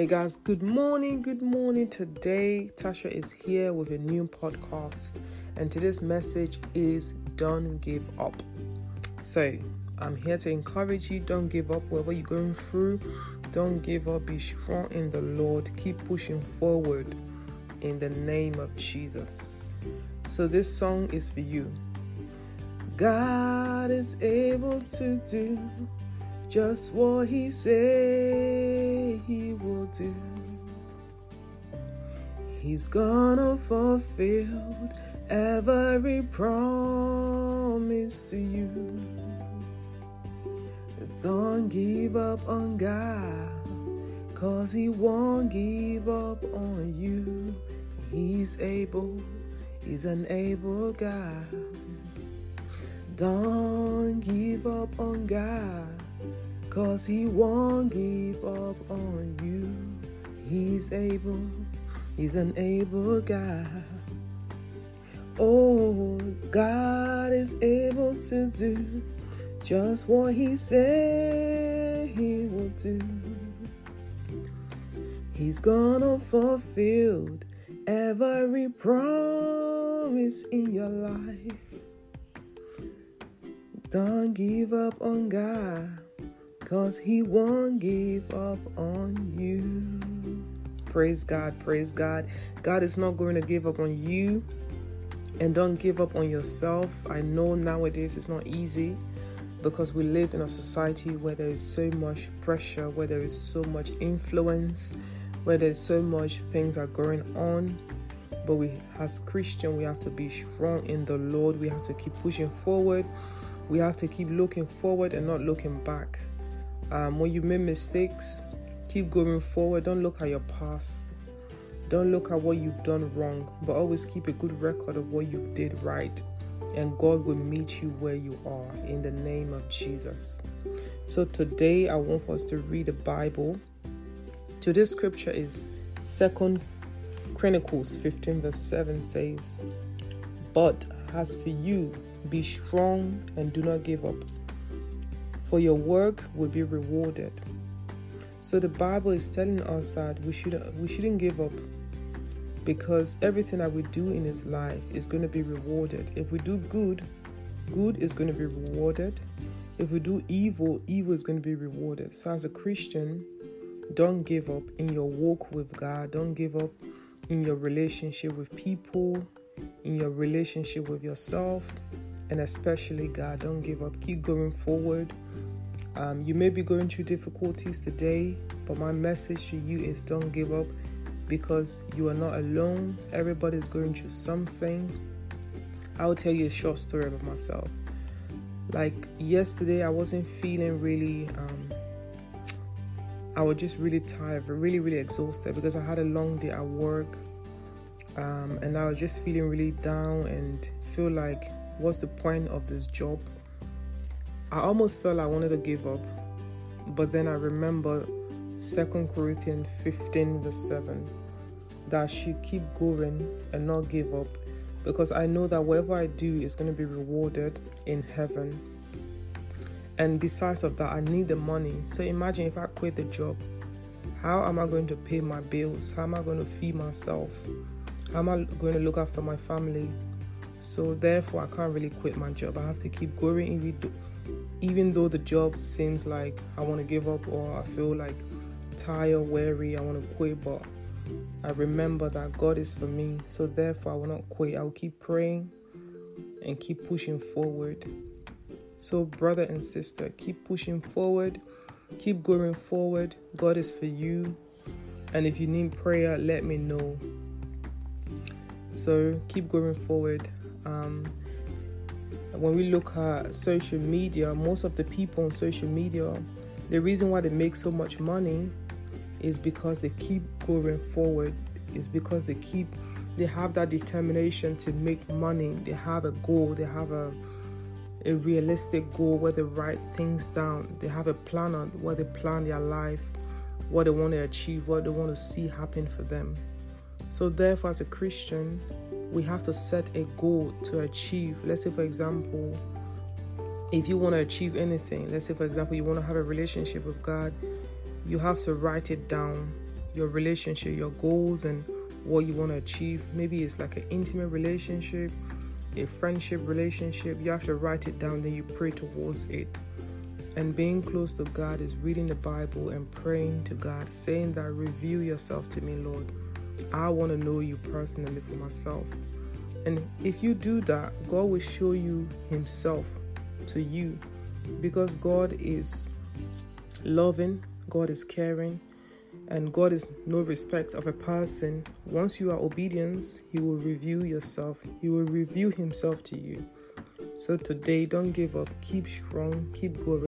Hey guys, good morning, good morning. Today, Tasha is here with a new podcast, and today's message is Don't Give Up. So, I'm here to encourage you don't give up whatever you're going through. Don't give up, be strong in the Lord, keep pushing forward in the name of Jesus. So, this song is for you. God is able to do just what He said He will do. He's gonna fulfill every promise to you. Don't give up on God, cause He won't give up on you. He's able, He's an able God. Don't give up on God, cause He won't give up on you. He's able, He's an able God. Oh, God is able to do just what He said He will do. He's gonna fulfill every promise in your life. Don't give up on God, cause He won't give up on you. Praise God, praise God. God is not going to give up on you, and don't give up on yourself. I know nowadays it's not easy because we live in a society where there is so much pressure, where there is so much influence, where there's so much things are going on. But we, as Christian, we have to be strong in the Lord. We have to keep pushing forward we have to keep looking forward and not looking back. Um, when you make mistakes, keep going forward. Don't look at your past. Don't look at what you've done wrong, but always keep a good record of what you did right. And God will meet you where you are in the name of Jesus. So today I want us to read the Bible. Today's scripture is Second Chronicles 15 verse 7 says, But as for you, be strong and do not give up, for your work will be rewarded. So the Bible is telling us that we should we shouldn't give up because everything that we do in this life is going to be rewarded. If we do good, good is going to be rewarded. If we do evil, evil is going to be rewarded. So as a Christian, don't give up in your walk with God. Don't give up in your relationship with people, in your relationship with yourself, and especially God. Don't give up. Keep going forward. Um, you may be going through difficulties today, but my message to you is don't give up because you are not alone. Everybody is going through something. I'll tell you a short story about myself. Like yesterday, I wasn't feeling really. Um, I was just really tired, really, really exhausted because I had a long day at work, um, and I was just feeling really down and feel like what's the point of this job? I almost felt I wanted to give up, but then I remember 2 Corinthians 15, verse 7, that I should keep going and not give up because I know that whatever I do is going to be rewarded in heaven. And besides of that, I need the money. So imagine if I quit the job, how am I going to pay my bills? How am I going to feed myself? How am I going to look after my family? So therefore, I can't really quit my job. I have to keep going, even though, even though the job seems like I want to give up or I feel like tired, weary, I want to quit. But I remember that God is for me. So therefore, I will not quit. I will keep praying and keep pushing forward. So, brother and sister, keep pushing forward, keep going forward. God is for you. And if you need prayer, let me know. So, keep going forward. Um, when we look at social media, most of the people on social media, the reason why they make so much money is because they keep going forward, is because they keep they have that determination to make money. They have a goal, they have a a realistic goal where they write things down. They have a plan on where they plan their life, what they want to achieve, what they want to see happen for them. So therefore as a Christian, we have to set a goal to achieve. Let's say, for example, if you want to achieve anything, let's say, for example, you want to have a relationship with God, you have to write it down. your relationship, your goals, and what you want to achieve. Maybe it's like an intimate relationship, a friendship relationship. You have to write it down, then you pray towards it. And being close to God is reading the Bible and praying to God, saying that, Reveal yourself to me, Lord. I want to know you personally for myself. And if you do that, God will show you Himself to you because God is loving, God is caring, and God is no respect of a person. Once you are obedient, He will reveal yourself, He will reveal Himself to you. So today, don't give up, keep strong, keep going.